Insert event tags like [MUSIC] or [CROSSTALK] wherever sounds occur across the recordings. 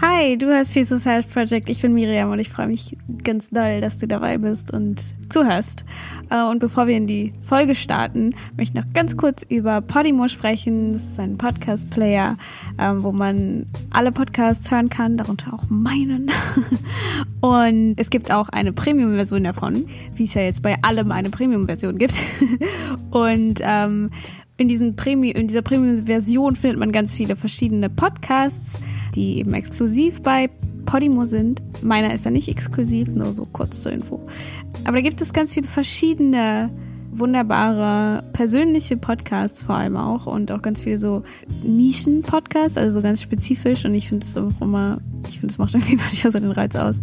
Hi, du hörst Peace Health Project. Ich bin Miriam und ich freue mich ganz doll, dass du dabei bist und zuhörst. Äh, und bevor wir in die Folge starten, möchte ich noch ganz kurz über Podimo sprechen. Das ist ein Podcast-Player, ähm, wo man alle Podcasts hören kann, darunter auch meinen. [LAUGHS] Und es gibt auch eine Premium-Version davon, wie es ja jetzt bei allem eine Premium-Version gibt. [LAUGHS] Und ähm, in, diesen Premium, in dieser Premium-Version findet man ganz viele verschiedene Podcasts die eben exklusiv bei Podimo sind. Meiner ist ja nicht exklusiv, nur so kurz zur Info. Aber da gibt es ganz viele verschiedene wunderbare persönliche Podcasts vor allem auch und auch ganz viele so Nischen-Podcasts, also so ganz spezifisch und ich finde es auch immer, ich finde es macht irgendwie [LAUGHS] manchmal so den Reiz aus.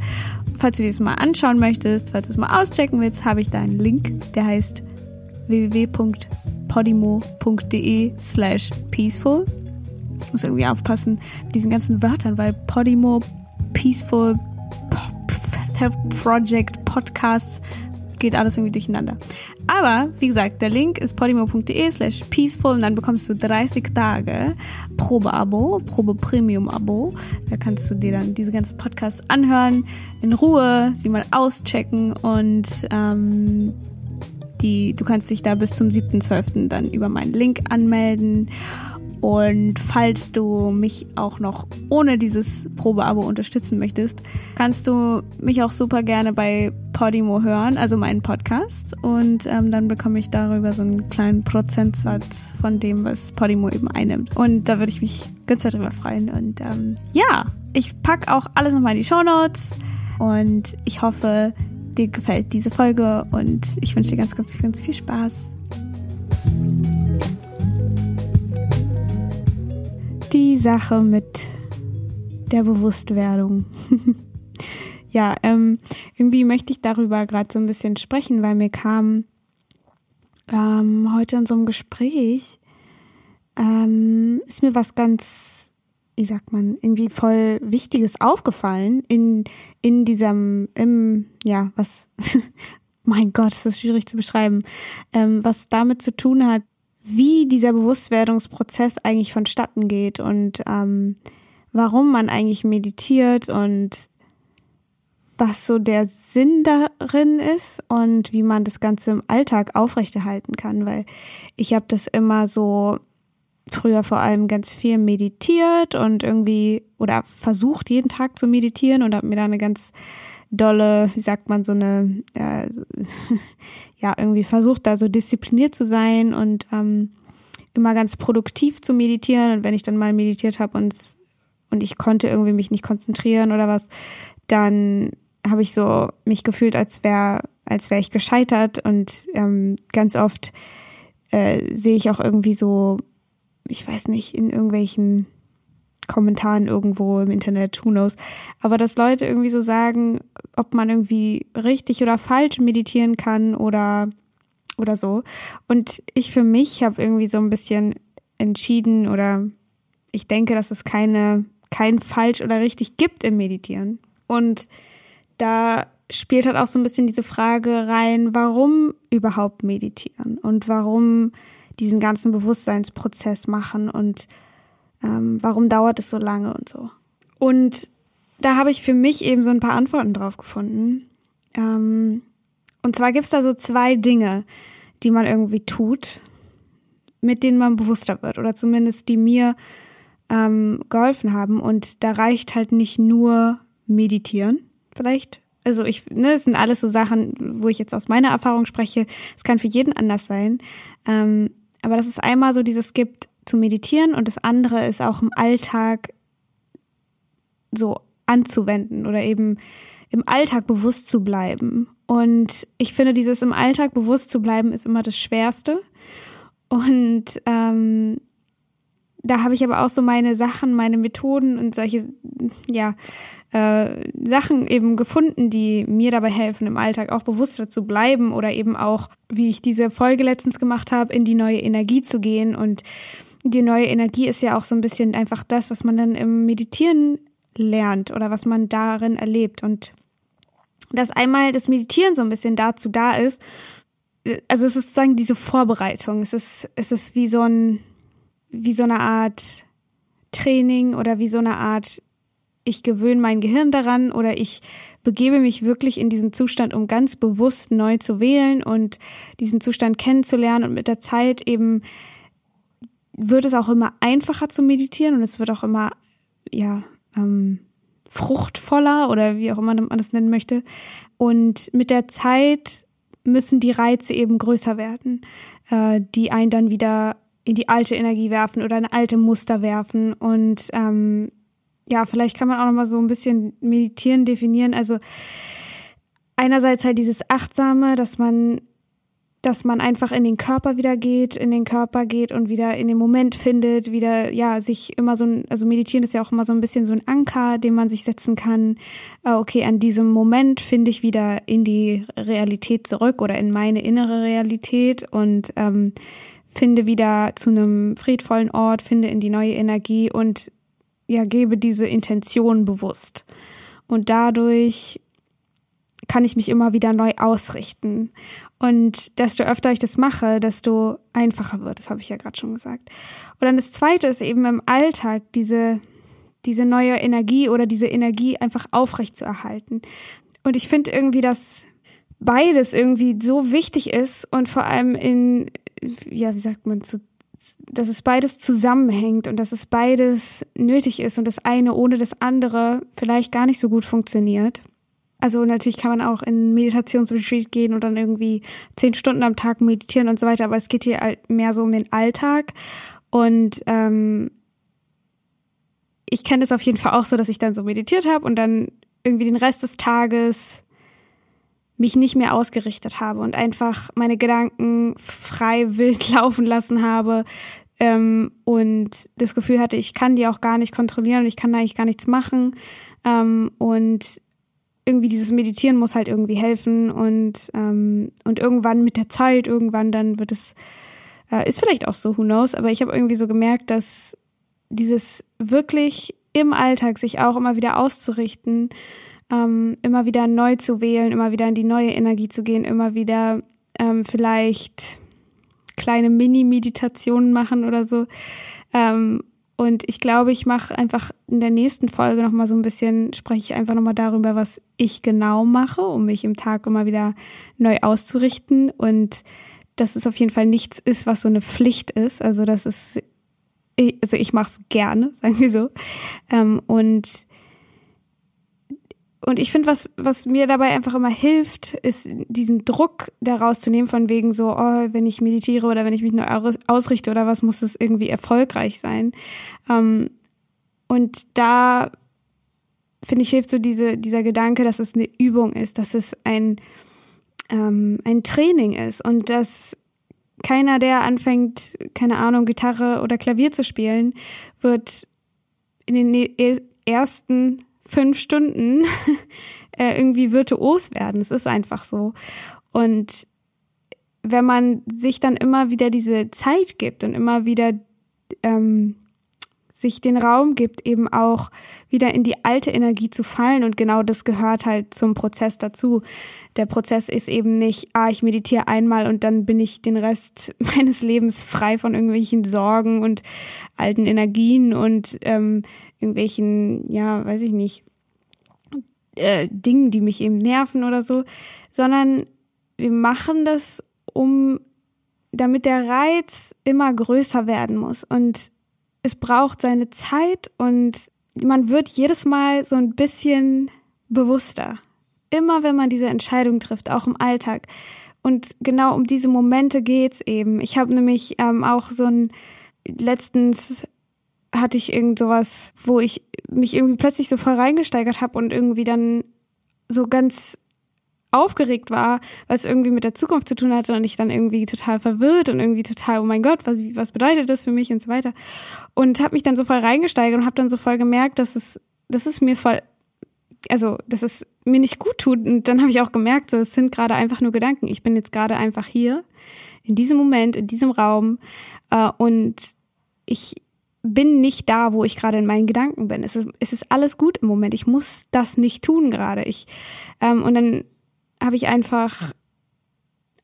Falls du dir das mal anschauen möchtest, falls du es mal auschecken willst, habe ich da einen Link, der heißt www.podimo.de slash peaceful ich muss irgendwie aufpassen mit diesen ganzen Wörtern, weil Podimo, Peaceful, Project, Podcasts, geht alles irgendwie durcheinander. Aber, wie gesagt, der Link ist podimo.de slash peaceful und dann bekommst du 30 Tage Probe-Abo, Probe-Premium-Abo. Da kannst du dir dann diese ganzen Podcasts anhören, in Ruhe, sie mal auschecken und ähm, die, du kannst dich da bis zum 7.12. dann über meinen Link anmelden. Und falls du mich auch noch ohne dieses Probeabo unterstützen möchtest, kannst du mich auch super gerne bei Podimo hören, also meinen Podcast. Und ähm, dann bekomme ich darüber so einen kleinen Prozentsatz von dem, was Podimo eben einnimmt. Und da würde ich mich ganz darüber freuen. Und ähm, ja, ich packe auch alles nochmal in die Show Notes. Und ich hoffe, dir gefällt diese Folge und ich wünsche dir ganz, ganz, ganz viel Spaß. Die Sache mit der Bewusstwerdung. [LAUGHS] ja, ähm, irgendwie möchte ich darüber gerade so ein bisschen sprechen, weil mir kam ähm, heute in so einem Gespräch, ähm, ist mir was ganz, wie sagt man, irgendwie voll Wichtiges aufgefallen in, in diesem, im, ja, was, [LAUGHS] mein Gott, ist das schwierig zu beschreiben, ähm, was damit zu tun hat, wie dieser Bewusstwerdungsprozess eigentlich vonstatten geht und ähm, warum man eigentlich meditiert und was so der Sinn darin ist und wie man das Ganze im Alltag aufrechterhalten kann, weil ich habe das immer so früher vor allem ganz viel meditiert und irgendwie oder versucht jeden Tag zu meditieren und habe mir da eine ganz dolle, wie sagt man, so eine, äh, so, [LAUGHS] ja, irgendwie versucht, da so diszipliniert zu sein und ähm, immer ganz produktiv zu meditieren. Und wenn ich dann mal meditiert habe und, und ich konnte irgendwie mich nicht konzentrieren oder was, dann habe ich so mich gefühlt, als wäre als wäre ich gescheitert und ähm, ganz oft äh, sehe ich auch irgendwie so, ich weiß nicht, in irgendwelchen Kommentaren irgendwo im Internet, who knows. Aber dass Leute irgendwie so sagen, ob man irgendwie richtig oder falsch meditieren kann oder, oder so. Und ich für mich habe irgendwie so ein bisschen entschieden oder ich denke, dass es keine, kein falsch oder richtig gibt im Meditieren. Und da spielt halt auch so ein bisschen diese Frage rein, warum überhaupt meditieren und warum diesen ganzen Bewusstseinsprozess machen und ähm, warum dauert es so lange und so. Und da habe ich für mich eben so ein paar Antworten drauf gefunden. Ähm, und zwar gibt es da so zwei Dinge, die man irgendwie tut, mit denen man bewusster wird oder zumindest die mir ähm, geholfen haben. Und da reicht halt nicht nur meditieren, vielleicht. Also ich, ne, es sind alles so Sachen, wo ich jetzt aus meiner Erfahrung spreche. Es kann für jeden anders sein. Ähm, aber dass es einmal so dieses gibt, zu meditieren und das andere ist auch im Alltag so anzuwenden oder eben im Alltag bewusst zu bleiben. Und ich finde, dieses im Alltag bewusst zu bleiben ist immer das Schwerste. Und ähm, da habe ich aber auch so meine Sachen, meine Methoden und solche, ja, äh, Sachen eben gefunden, die mir dabei helfen, im Alltag auch bewusster zu bleiben oder eben auch, wie ich diese Folge letztens gemacht habe, in die neue Energie zu gehen und die neue Energie ist ja auch so ein bisschen einfach das, was man dann im Meditieren lernt oder was man darin erlebt. Und dass einmal das Meditieren so ein bisschen dazu da ist, also es ist sozusagen diese Vorbereitung. Es ist, es ist wie so ein, wie so eine Art Training oder wie so eine Art ich gewöhne mein Gehirn daran oder ich begebe mich wirklich in diesen Zustand, um ganz bewusst neu zu wählen und diesen Zustand kennenzulernen und mit der Zeit eben wird es auch immer einfacher zu meditieren und es wird auch immer, ja, ähm, fruchtvoller oder wie auch immer man das nennen möchte. Und mit der Zeit müssen die Reize eben größer werden, äh, die einen dann wieder in die alte Energie werfen oder eine alte Muster werfen. Und ähm, ja, vielleicht kann man auch noch mal so ein bisschen meditieren definieren. Also einerseits halt dieses Achtsame, dass man dass man einfach in den Körper wieder geht, in den Körper geht und wieder in den Moment findet, wieder, ja, sich immer so ein, also meditieren ist ja auch immer so ein bisschen so ein Anker, den man sich setzen kann. Ah, okay, an diesem Moment finde ich wieder in die Realität zurück oder in meine innere Realität und ähm, finde wieder zu einem friedvollen Ort, finde in die neue Energie und ja, gebe diese Intention bewusst. Und dadurch kann ich mich immer wieder neu ausrichten. Und desto öfter ich das mache, desto einfacher wird. Das habe ich ja gerade schon gesagt. Und dann das Zweite ist eben im Alltag diese, diese neue Energie oder diese Energie einfach aufrecht zu erhalten. Und ich finde irgendwie, dass beides irgendwie so wichtig ist und vor allem in, ja, wie sagt man, zu, dass es beides zusammenhängt und dass es beides nötig ist und das eine ohne das andere vielleicht gar nicht so gut funktioniert. Also natürlich kann man auch in Meditationsretreat gehen und dann irgendwie zehn Stunden am Tag meditieren und so weiter, aber es geht hier halt mehr so um den Alltag. Und ähm, ich kenne es auf jeden Fall auch so, dass ich dann so meditiert habe und dann irgendwie den Rest des Tages mich nicht mehr ausgerichtet habe und einfach meine Gedanken frei [LAUGHS] wild laufen lassen habe ähm, und das Gefühl hatte, ich kann die auch gar nicht kontrollieren und ich kann eigentlich gar nichts machen. Ähm, und irgendwie dieses Meditieren muss halt irgendwie helfen und, ähm, und irgendwann mit der Zeit, irgendwann dann wird es, äh, ist vielleicht auch so, who knows, aber ich habe irgendwie so gemerkt, dass dieses wirklich im Alltag sich auch immer wieder auszurichten, ähm, immer wieder neu zu wählen, immer wieder in die neue Energie zu gehen, immer wieder ähm, vielleicht kleine Mini-Meditationen machen oder so, ähm, und ich glaube, ich mache einfach in der nächsten Folge nochmal so ein bisschen, spreche ich einfach nochmal darüber, was ich genau mache, um mich im Tag immer wieder neu auszurichten. Und dass es auf jeden Fall nichts ist, was so eine Pflicht ist. Also das ist, also ich mache es gerne, [LAUGHS] sagen wir so. Ähm, und und ich finde, was, was mir dabei einfach immer hilft, ist diesen Druck daraus zu nehmen, von wegen so, oh, wenn ich meditiere oder wenn ich mich nur ausrichte oder was, muss es irgendwie erfolgreich sein. Ähm, und da finde ich, hilft so diese, dieser Gedanke, dass es eine Übung ist, dass es ein, ähm, ein Training ist und dass keiner, der anfängt, keine Ahnung, Gitarre oder Klavier zu spielen, wird in den e-, ersten fünf Stunden [LAUGHS] äh, irgendwie virtuos werden. Es ist einfach so. Und wenn man sich dann immer wieder diese Zeit gibt und immer wieder ähm, sich den Raum gibt, eben auch wieder in die alte Energie zu fallen. Und genau das gehört halt zum Prozess dazu. Der Prozess ist eben nicht, ah, ich meditiere einmal und dann bin ich den Rest [LAUGHS] meines Lebens frei von irgendwelchen Sorgen und alten Energien und ähm, irgendwelchen, ja, weiß ich nicht, äh, Dingen, die mich eben nerven oder so, sondern wir machen das, um, damit der Reiz immer größer werden muss und es braucht seine Zeit und man wird jedes Mal so ein bisschen bewusster. Immer wenn man diese Entscheidung trifft, auch im Alltag. Und genau um diese Momente geht's eben. Ich habe nämlich ähm, auch so ein letztens hatte ich irgend sowas, wo ich mich irgendwie plötzlich so voll reingesteigert habe und irgendwie dann so ganz aufgeregt war, was irgendwie mit der Zukunft zu tun hatte und ich dann irgendwie total verwirrt und irgendwie total, oh mein Gott, was, was bedeutet das für mich und so weiter. Und habe mich dann so voll reingesteigert und habe dann so voll gemerkt, dass es, dass es mir voll, also dass es mir nicht gut tut. Und dann habe ich auch gemerkt, so es sind gerade einfach nur Gedanken. Ich bin jetzt gerade einfach hier, in diesem Moment, in diesem Raum äh, und ich bin nicht da, wo ich gerade in meinen Gedanken bin. Es ist, es ist alles gut im Moment. Ich muss das nicht tun gerade. Ich ähm, und dann habe ich einfach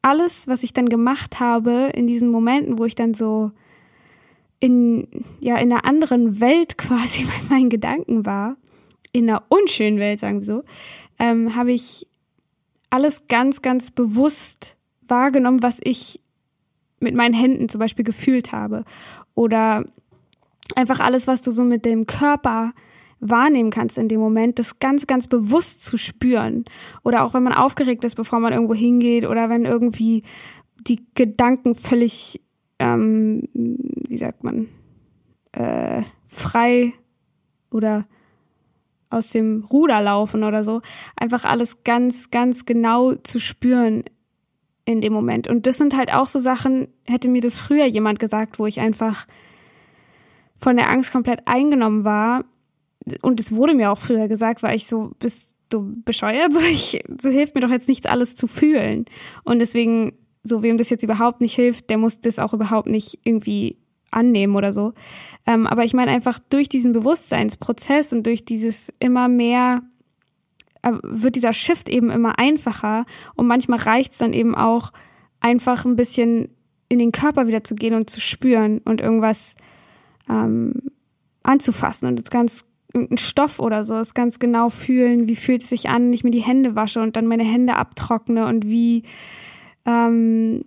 alles, was ich dann gemacht habe in diesen Momenten, wo ich dann so in ja in einer anderen Welt [LAUGHS] quasi bei meinen Gedanken war, in einer unschönen Welt, sagen wir so, ähm, habe ich alles ganz, ganz bewusst wahrgenommen, was ich mit meinen Händen zum Beispiel gefühlt habe. Oder einfach alles, was du so mit dem Körper wahrnehmen kannst in dem Moment, das ganz, ganz bewusst zu spüren. Oder auch wenn man aufgeregt ist, bevor man irgendwo hingeht oder wenn irgendwie die Gedanken völlig, ähm, wie sagt man, äh, frei oder aus dem Ruder laufen oder so. Einfach alles ganz, ganz genau zu spüren in dem Moment. Und das sind halt auch so Sachen, hätte mir das früher jemand gesagt, wo ich einfach von der Angst komplett eingenommen war. Und es wurde mir auch früher gesagt, weil ich so, bist du bescheuert? [LAUGHS] So, ich, so hilft mir doch jetzt nichts, alles zu fühlen. Und deswegen, so wem das jetzt überhaupt nicht hilft, der muss das auch überhaupt nicht irgendwie annehmen oder so. Ähm, aber ich meine einfach durch diesen Bewusstseinsprozess und durch dieses immer mehr äh, wird dieser Shift eben immer einfacher und manchmal reicht es dann eben auch einfach ein bisschen in den Körper wieder zu gehen und zu spüren und irgendwas ähm, anzufassen und das ganz irgendein Stoff oder so, das ganz genau fühlen, wie fühlt es sich an, wenn ich mir die Hände wasche und dann meine Hände abtrockne und wie ähm,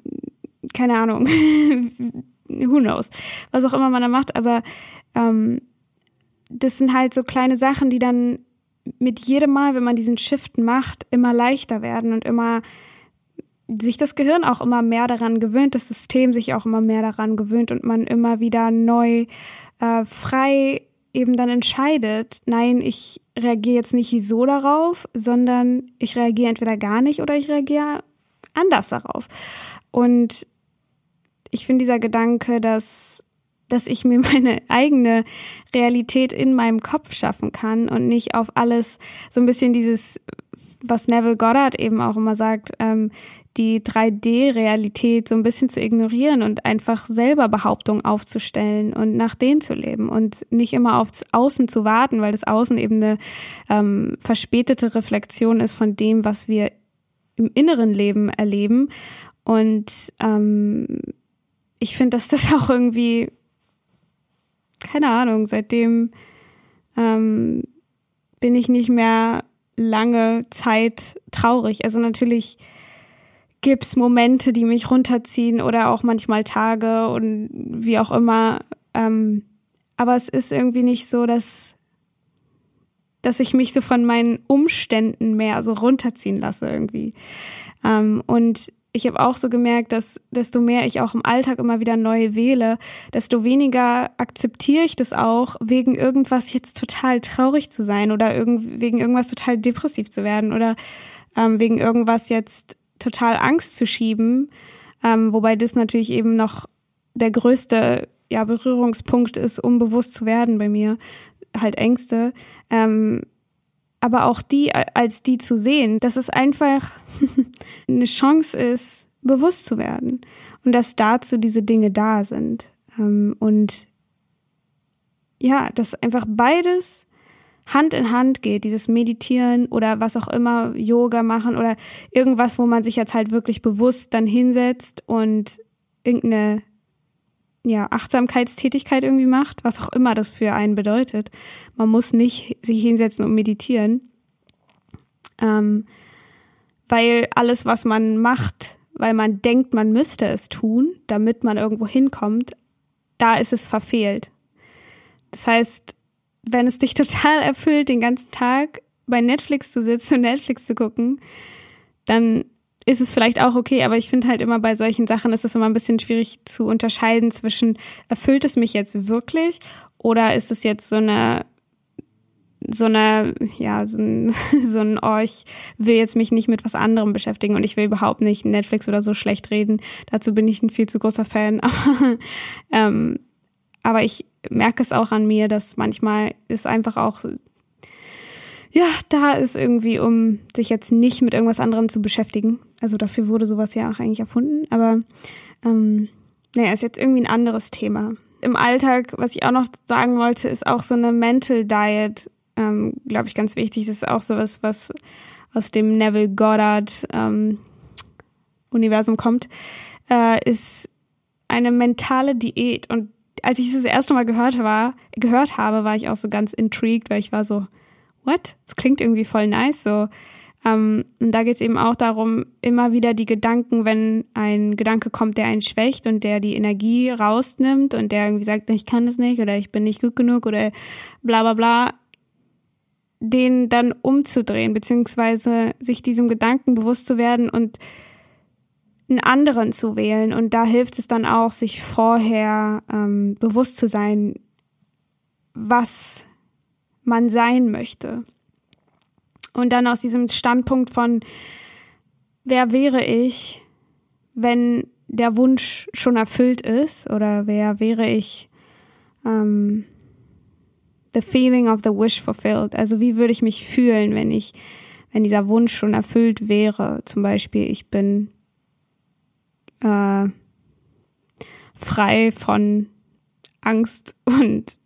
keine Ahnung, [LAUGHS] who knows, was auch immer man da macht, aber ähm, das sind halt so kleine Sachen, die dann mit jedem Mal, wenn man diesen Shift macht, immer leichter werden und immer sich das Gehirn auch immer mehr daran gewöhnt, das System sich auch immer mehr daran gewöhnt und man immer wieder neu äh, frei eben dann entscheidet, nein, ich reagiere jetzt nicht so darauf, sondern ich reagiere entweder gar nicht oder ich reagiere anders darauf. Und ich finde dieser Gedanke, dass dass ich mir [LAUGHS] meine eigene Realität in meinem Kopf schaffen kann und nicht auf alles so ein bisschen dieses, was Neville Goddard eben auch immer sagt, ähm, die 3D-Realität so ein bisschen zu ignorieren und einfach selber Behauptungen aufzustellen und nach denen zu leben und nicht immer aufs Außen zu warten, weil das Außen eben eine ähm, verspätete Reflexion ist von dem, was wir im inneren Leben erleben. Und ähm, ich finde, dass das auch irgendwie keine Ahnung, seitdem ähm, bin ich nicht mehr lange Zeit traurig. Also natürlich gibt's Momente, die mich runterziehen oder auch manchmal Tage und wie auch immer. Ähm, aber es ist irgendwie nicht so, dass, dass ich mich so von meinen Umständen mehr so runterziehen lasse irgendwie. Ähm, und ich habe auch so gemerkt, dass desto mehr ich auch im Alltag immer wieder neu wähle, desto weniger akzeptiere ich das auch, wegen irgendwas jetzt total traurig zu sein oder irgend, wegen irgendwas total depressiv zu werden oder ähm, wegen irgendwas jetzt total Angst zu schieben, ähm, wobei das natürlich eben noch der größte ja, Berührungspunkt ist, um bewusst zu werden bei mir, halt Ängste. Ähm, aber auch die als die zu sehen, dass es einfach [LAUGHS] eine Chance ist, bewusst zu werden und dass dazu diese Dinge da sind. Ähm, und ja, dass einfach beides Hand in Hand geht, dieses Meditieren oder was auch immer, Yoga machen oder irgendwas, wo man sich jetzt halt wirklich bewusst dann hinsetzt und irgendeine ja, Achtsamkeitstätigkeit irgendwie macht, was auch immer das für einen bedeutet. Man muss nicht sich hinsetzen und meditieren, ähm, weil alles, was man macht, weil man denkt, man müsste es tun, damit man irgendwo hinkommt, da ist es verfehlt. Das heißt, wenn es dich [LAUGHS] total erfüllt, den ganzen Tag bei Netflix zu sitzen und Netflix zu gucken, dann ist es vielleicht auch okay, aber ich finde halt immer bei solchen Sachen ist es immer ein bisschen schwierig zu unterscheiden zwischen, erfüllt es mich jetzt wirklich oder ist es jetzt so eine, so eine, ja, so ein, [LAUGHS] so ein, oh, ich will jetzt mich nicht mit was anderem beschäftigen und ich will überhaupt nicht Netflix oder so schlecht reden. Dazu bin ich ein viel zu großer Fan. [LAUGHS] Aber, ähm, aber ich merke es auch an mir, dass manchmal ist einfach auch ja, da ist irgendwie, um sich jetzt nicht mit irgendwas anderem zu beschäftigen. Also dafür wurde sowas ja auch eigentlich erfunden. Aber ähm, naja, ist jetzt irgendwie ein anderes Thema. Im Alltag, was ich auch noch sagen wollte, ist auch so eine Mental Diet, ähm, glaube ich, ganz wichtig. Das ist auch sowas, was aus dem Neville Goddard ähm, Universum kommt, äh, ist eine mentale Diät. Und als ich das erste Mal gehört war, gehört habe, war ich auch so ganz intrigued, weil ich war so, what? Das klingt irgendwie voll nice so. Ähm, und da geht es eben auch darum, immer wieder die Gedanken, wenn ein Gedanke kommt, der einen schwächt und der die Energie rausnimmt und der irgendwie sagt, ich kann das nicht oder ich bin nicht gut genug oder bla bla bla, den dann umzudrehen, beziehungsweise sich diesem Gedanken bewusst zu werden und einen anderen zu wählen. Und da hilft es dann auch, sich vorher ähm, bewusst zu sein, was man sein möchte. Und dann aus diesem Standpunkt von, wer wäre ich, wenn der Wunsch schon erfüllt ist? Oder wer wäre ich, ähm, the feeling of the wish fulfilled? Also wie würde ich mich fühlen, wenn ich, wenn dieser Wunsch schon erfüllt wäre? Zum Beispiel, ich bin äh, frei von Angst [LAUGHS] und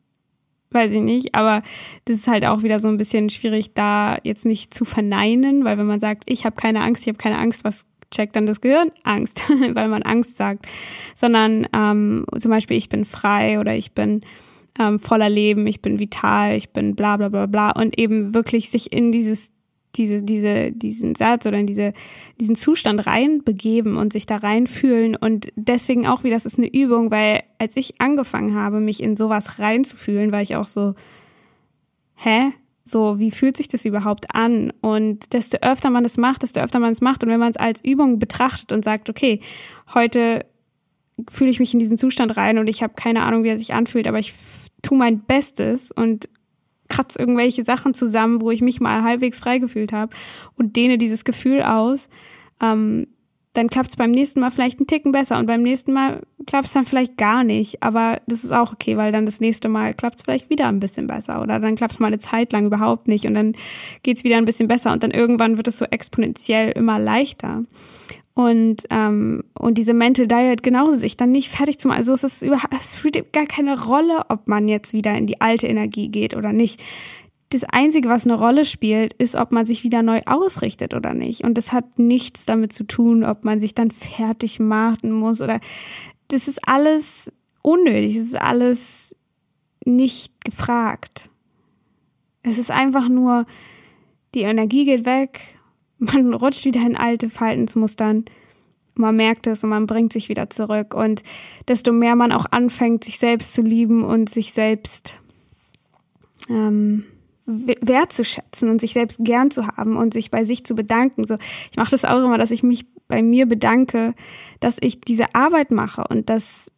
weiß ich nicht, aber das ist halt auch wieder so ein bisschen schwierig, da jetzt nicht zu verneinen, weil wenn man sagt, ich habe keine Angst, ich habe keine Angst, was checkt dann das Gehirn? Angst, [LAUGHS] weil man Angst sagt. Sondern ähm, zum Beispiel, ich bin frei oder ich bin ähm, voller Leben, ich bin vital, ich bin bla bla bla bla und eben wirklich sich in dieses diese, diese, diesen Satz oder in diese, diesen Zustand reinbegeben und sich da reinfühlen. Und deswegen auch wie, das ist eine Übung, weil als ich angefangen habe, mich in sowas reinzufühlen, war ich auch so, hä? So, wie fühlt sich das überhaupt an? Und desto öfter man das macht, desto öfter man es macht. Und wenn man es als Übung betrachtet und sagt, okay, heute fühle ich mich in diesen Zustand rein und ich habe keine Ahnung, wie er sich anfühlt, aber ich tue mein Bestes und kratze irgendwelche Sachen zusammen, wo ich mich mal halbwegs frei gefühlt habe und dehne dieses Gefühl aus, ähm, dann klappt es beim nächsten Mal vielleicht einen Ticken besser und beim nächsten Mal klappt es dann vielleicht gar nicht. Aber das ist auch okay, weil dann das nächste Mal klappt es vielleicht wieder ein bisschen besser oder dann klappt es mal eine Zeit lang überhaupt nicht und dann geht es wieder ein bisschen besser und dann irgendwann wird es so exponentiell immer leichter. Und, ähm, und diese Mental Diet genauso sich dann nicht fertig zu machen. Also es ist überhaupt, es spielt gar keine Rolle, ob man jetzt wieder in die alte Energie geht oder nicht. Das Einzige, was eine Rolle spielt, ist, ob man sich wieder neu ausrichtet oder nicht. Und das hat nichts damit zu tun, ob man sich dann fertig machen muss oder das ist alles unnötig. Das ist alles nicht gefragt. Es ist einfach nur, die Energie geht weg man [LAUGHS] rutscht wieder in alte Verhaltensmustern. Man merkt es und man bringt sich wieder zurück. Und desto mehr man auch anfängt, sich selbst zu lieben und sich selbst ähm, wertzuschätzen und sich selbst gern zu haben und sich bei sich zu bedanken. So, ich mache das auch immer, dass ich mich bei mir bedanke, dass ich diese Arbeit mache und dass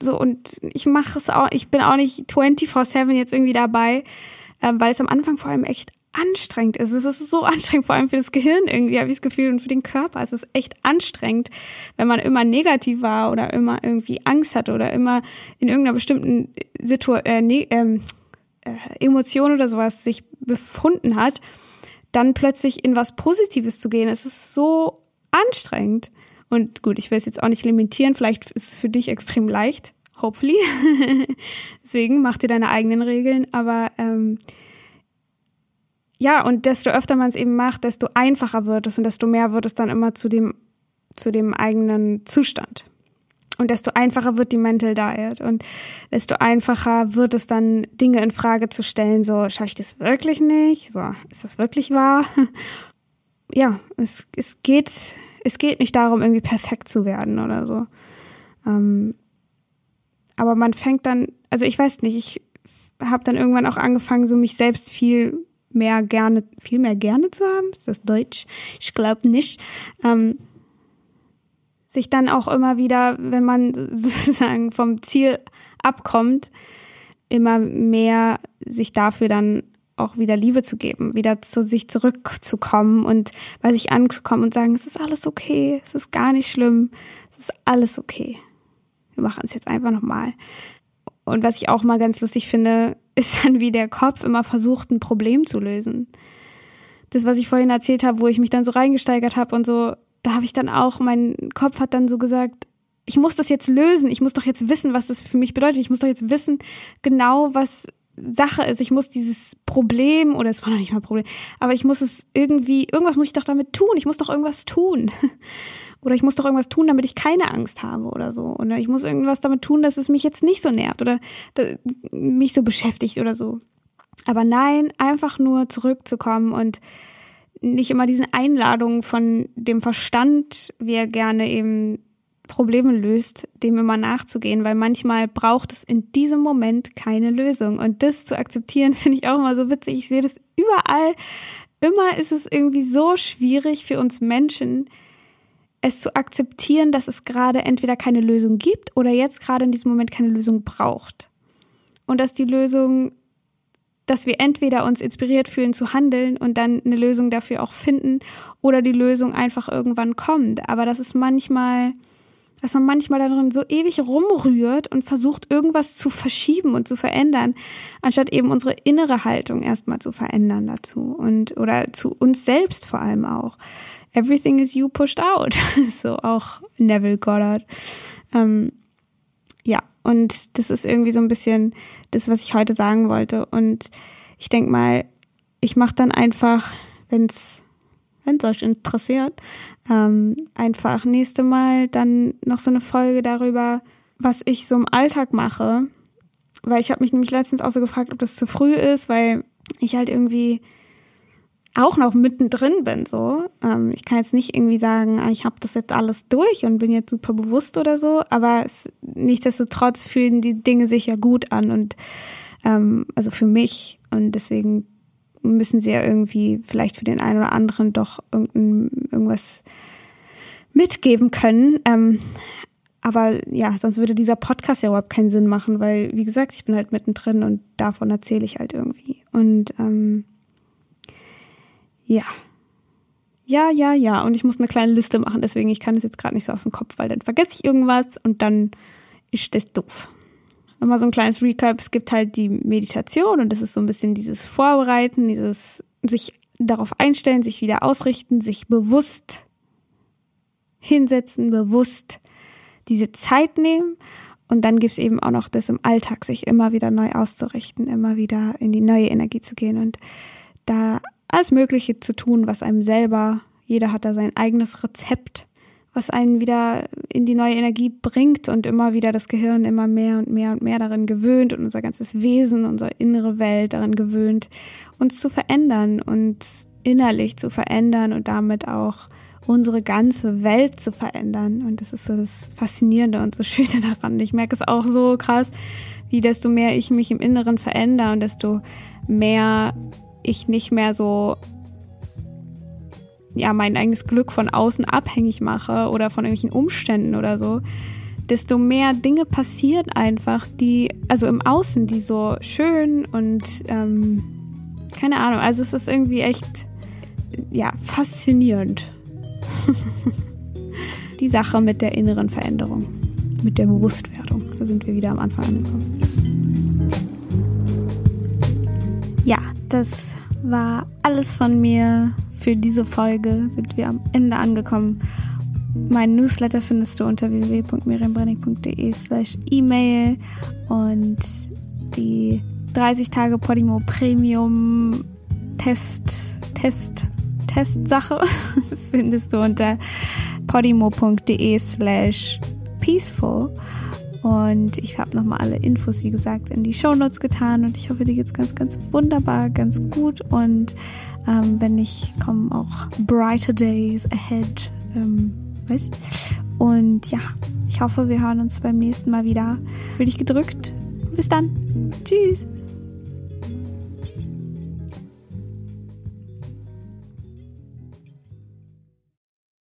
so und ich mache es auch, ich bin auch nicht 24/7 jetzt irgendwie dabei, äh, weil es am Anfang vor allem echt anstrengend ist. Es ist so anstrengend, vor allem für das Gehirn irgendwie, habe ich das Gefühl, und für den Körper. Es ist echt anstrengend, wenn man immer negativ war oder immer irgendwie Angst hatte oder immer in irgendeiner bestimmten Situation, äh, ne, ähm, äh, Emotion oder sowas sich befunden hat, dann plötzlich in was Positives zu gehen. Es ist so anstrengend. Und gut, ich will es jetzt auch nicht limitieren, vielleicht ist es für dich extrem leicht, hopefully. [LAUGHS] Deswegen mach dir deine eigenen Regeln, aber ähm, ja, und desto öfter man es eben macht, desto einfacher wird es und desto mehr wird es dann immer zu dem, zu dem eigenen Zustand. Und desto einfacher wird die Mental Diet und desto einfacher wird es dann, Dinge in Frage zu stellen, so, schaffe ich das wirklich nicht? So, ist das wirklich wahr? [LAUGHS] Ja, es, es geht, es geht nicht darum, irgendwie perfekt zu werden oder so. Ähm, aber man fängt dann, also ich weiß nicht, ich habe dann irgendwann auch angefangen, so mich selbst viel mehr gerne, viel mehr gerne zu haben. Ist das Deutsch? Ich glaube nicht. Ähm, sich dann auch immer wieder, wenn man [LAUGHS] sozusagen vom Ziel abkommt, immer mehr sich dafür dann auch wieder Liebe zu geben, wieder zu sich zurückzukommen und bei sich anzukommen und sagen, es ist alles okay, es ist gar nicht schlimm, es ist alles okay. Wir machen es jetzt einfach nochmal. Und was ich auch mal ganz lustig finde, ist dann, wie der Kopf immer versucht, ein Problem zu lösen. Das, was ich vorhin erzählt habe, wo ich mich dann so reingesteigert habe und so, da habe ich dann auch, mein Kopf hat dann so gesagt, ich muss das jetzt lösen, ich muss doch jetzt wissen, was das für mich bedeutet, ich muss doch jetzt wissen, genau was Sache ist, ich muss dieses Problem, oder es war noch nicht mal ein Problem, aber ich muss es irgendwie, irgendwas muss ich doch damit tun, ich muss doch irgendwas tun. Oder ich muss doch irgendwas tun, damit ich keine Angst habe oder so. Oder ich muss irgendwas damit tun, dass es mich jetzt nicht so nervt oder mich so beschäftigt oder so. Aber nein, einfach nur zurückzukommen und nicht immer diesen Einladungen von dem Verstand, wie er gerne eben Probleme löst, dem immer nachzugehen, weil manchmal braucht es in diesem Moment keine Lösung. Und das zu akzeptieren, [LAUGHS] finde ich auch immer so witzig. Ich sehe das überall. Immer ist es irgendwie so schwierig für uns Menschen, es zu akzeptieren, dass es gerade entweder keine Lösung gibt oder jetzt gerade in diesem Moment keine Lösung braucht. Und dass die Lösung dass wir entweder uns inspiriert fühlen zu handeln und dann eine Lösung dafür auch finden oder die Lösung einfach irgendwann kommt. Aber das ist manchmal, dass man manchmal darin so ewig rumrührt und versucht, irgendwas zu verschieben und zu verändern, anstatt eben unsere innere Haltung erstmal zu verändern dazu und oder zu uns selbst vor allem auch. Everything is you pushed out. [LAUGHS] so auch Neville Goddard. Ähm, ja, und das ist irgendwie so ein bisschen das, was ich heute sagen wollte. Und ich denke mal, ich mache dann einfach, wenn es wenn euch interessiert, ähm, einfach nächste Mal dann noch so eine Folge darüber, was ich so im Alltag mache. Weil ich habe mich nämlich letztens auch so gefragt, ob das zu früh ist, weil ich halt irgendwie auch noch mittendrin bin. So, ähm, ich kann jetzt nicht irgendwie sagen, ah, ich habe das jetzt alles durch und bin jetzt super bewusst oder so, aber es, nichtsdestotrotz fühlen die Dinge sich ja gut an und ähm, also für mich und deswegen müssen sie ja irgendwie vielleicht für den einen oder anderen doch irgendwas mitgeben können. Ähm, aber ja, sonst würde dieser Podcast ja überhaupt keinen Sinn machen, weil, wie gesagt, ich bin halt mittendrin und davon erzähle ich halt irgendwie. Und ähm, ja. Ja, ja, ja. Und ich muss eine kleine Liste machen, deswegen ich kann es jetzt gerade nicht so aus dem Kopf, weil dann vergesse ich irgendwas und dann ist das doof. Nochmal so ein kleines Recap. Es gibt halt die Meditation und das ist so ein bisschen dieses Vorbereiten, dieses sich darauf einstellen, sich wieder ausrichten, sich bewusst hinsetzen, bewusst diese Zeit nehmen. Und dann gibt's eben auch noch das im Alltag, sich immer wieder neu auszurichten, immer wieder in die neue Energie zu gehen. Und da alles Mögliche zu tun, was einem selber, jeder hat da sein eigenes Rezept, was einen wieder in die neue Energie bringt und immer wieder das Gehirn immer mehr und mehr und mehr darin gewöhnt und unser ganzes Wesen, unsere innere Welt darin gewöhnt, uns zu verändern, uns innerlich zu verändern und damit auch unsere ganze Welt zu verändern. Und das ist so das Faszinierende und so Schöne daran. Ich merke es auch so krass, wie desto mehr ich mich im Inneren verändere und desto mehr ich nicht mehr so ja mein eigenes Glück von außen abhängig mache oder von irgendwelchen Umständen oder so, desto mehr Dinge passieren einfach, die also im Außen, die so schön und ähm, keine Ahnung, also es ist irgendwie echt ja faszinierend. [LAUGHS] die Sache mit der inneren Veränderung, mit der Bewusstwerdung, da sind wir wieder am Anfang angekommen. Ja, das war alles von mir für diese Folge. Sind wir am Ende angekommen. Mein Newsletter findest du unter www.miriambrennig.de slash E-Mail und die 30 Tage Podimo Premium Test, Test, Testsache [LAUGHS] findest du unter podimo.de slash peaceful. Und ich habe nochmal alle Infos, wie gesagt, in die Shownotes getan. Und ich hoffe, dir geht's ganz, ganz wunderbar, ganz gut. Und ähm, wenn nicht, kommen auch brighter days ahead. Ähm, weißt? Und ja, ich hoffe, wir hören uns beim nächsten Mal wieder. Für dich gedrückt. Bis dann. Tschüss.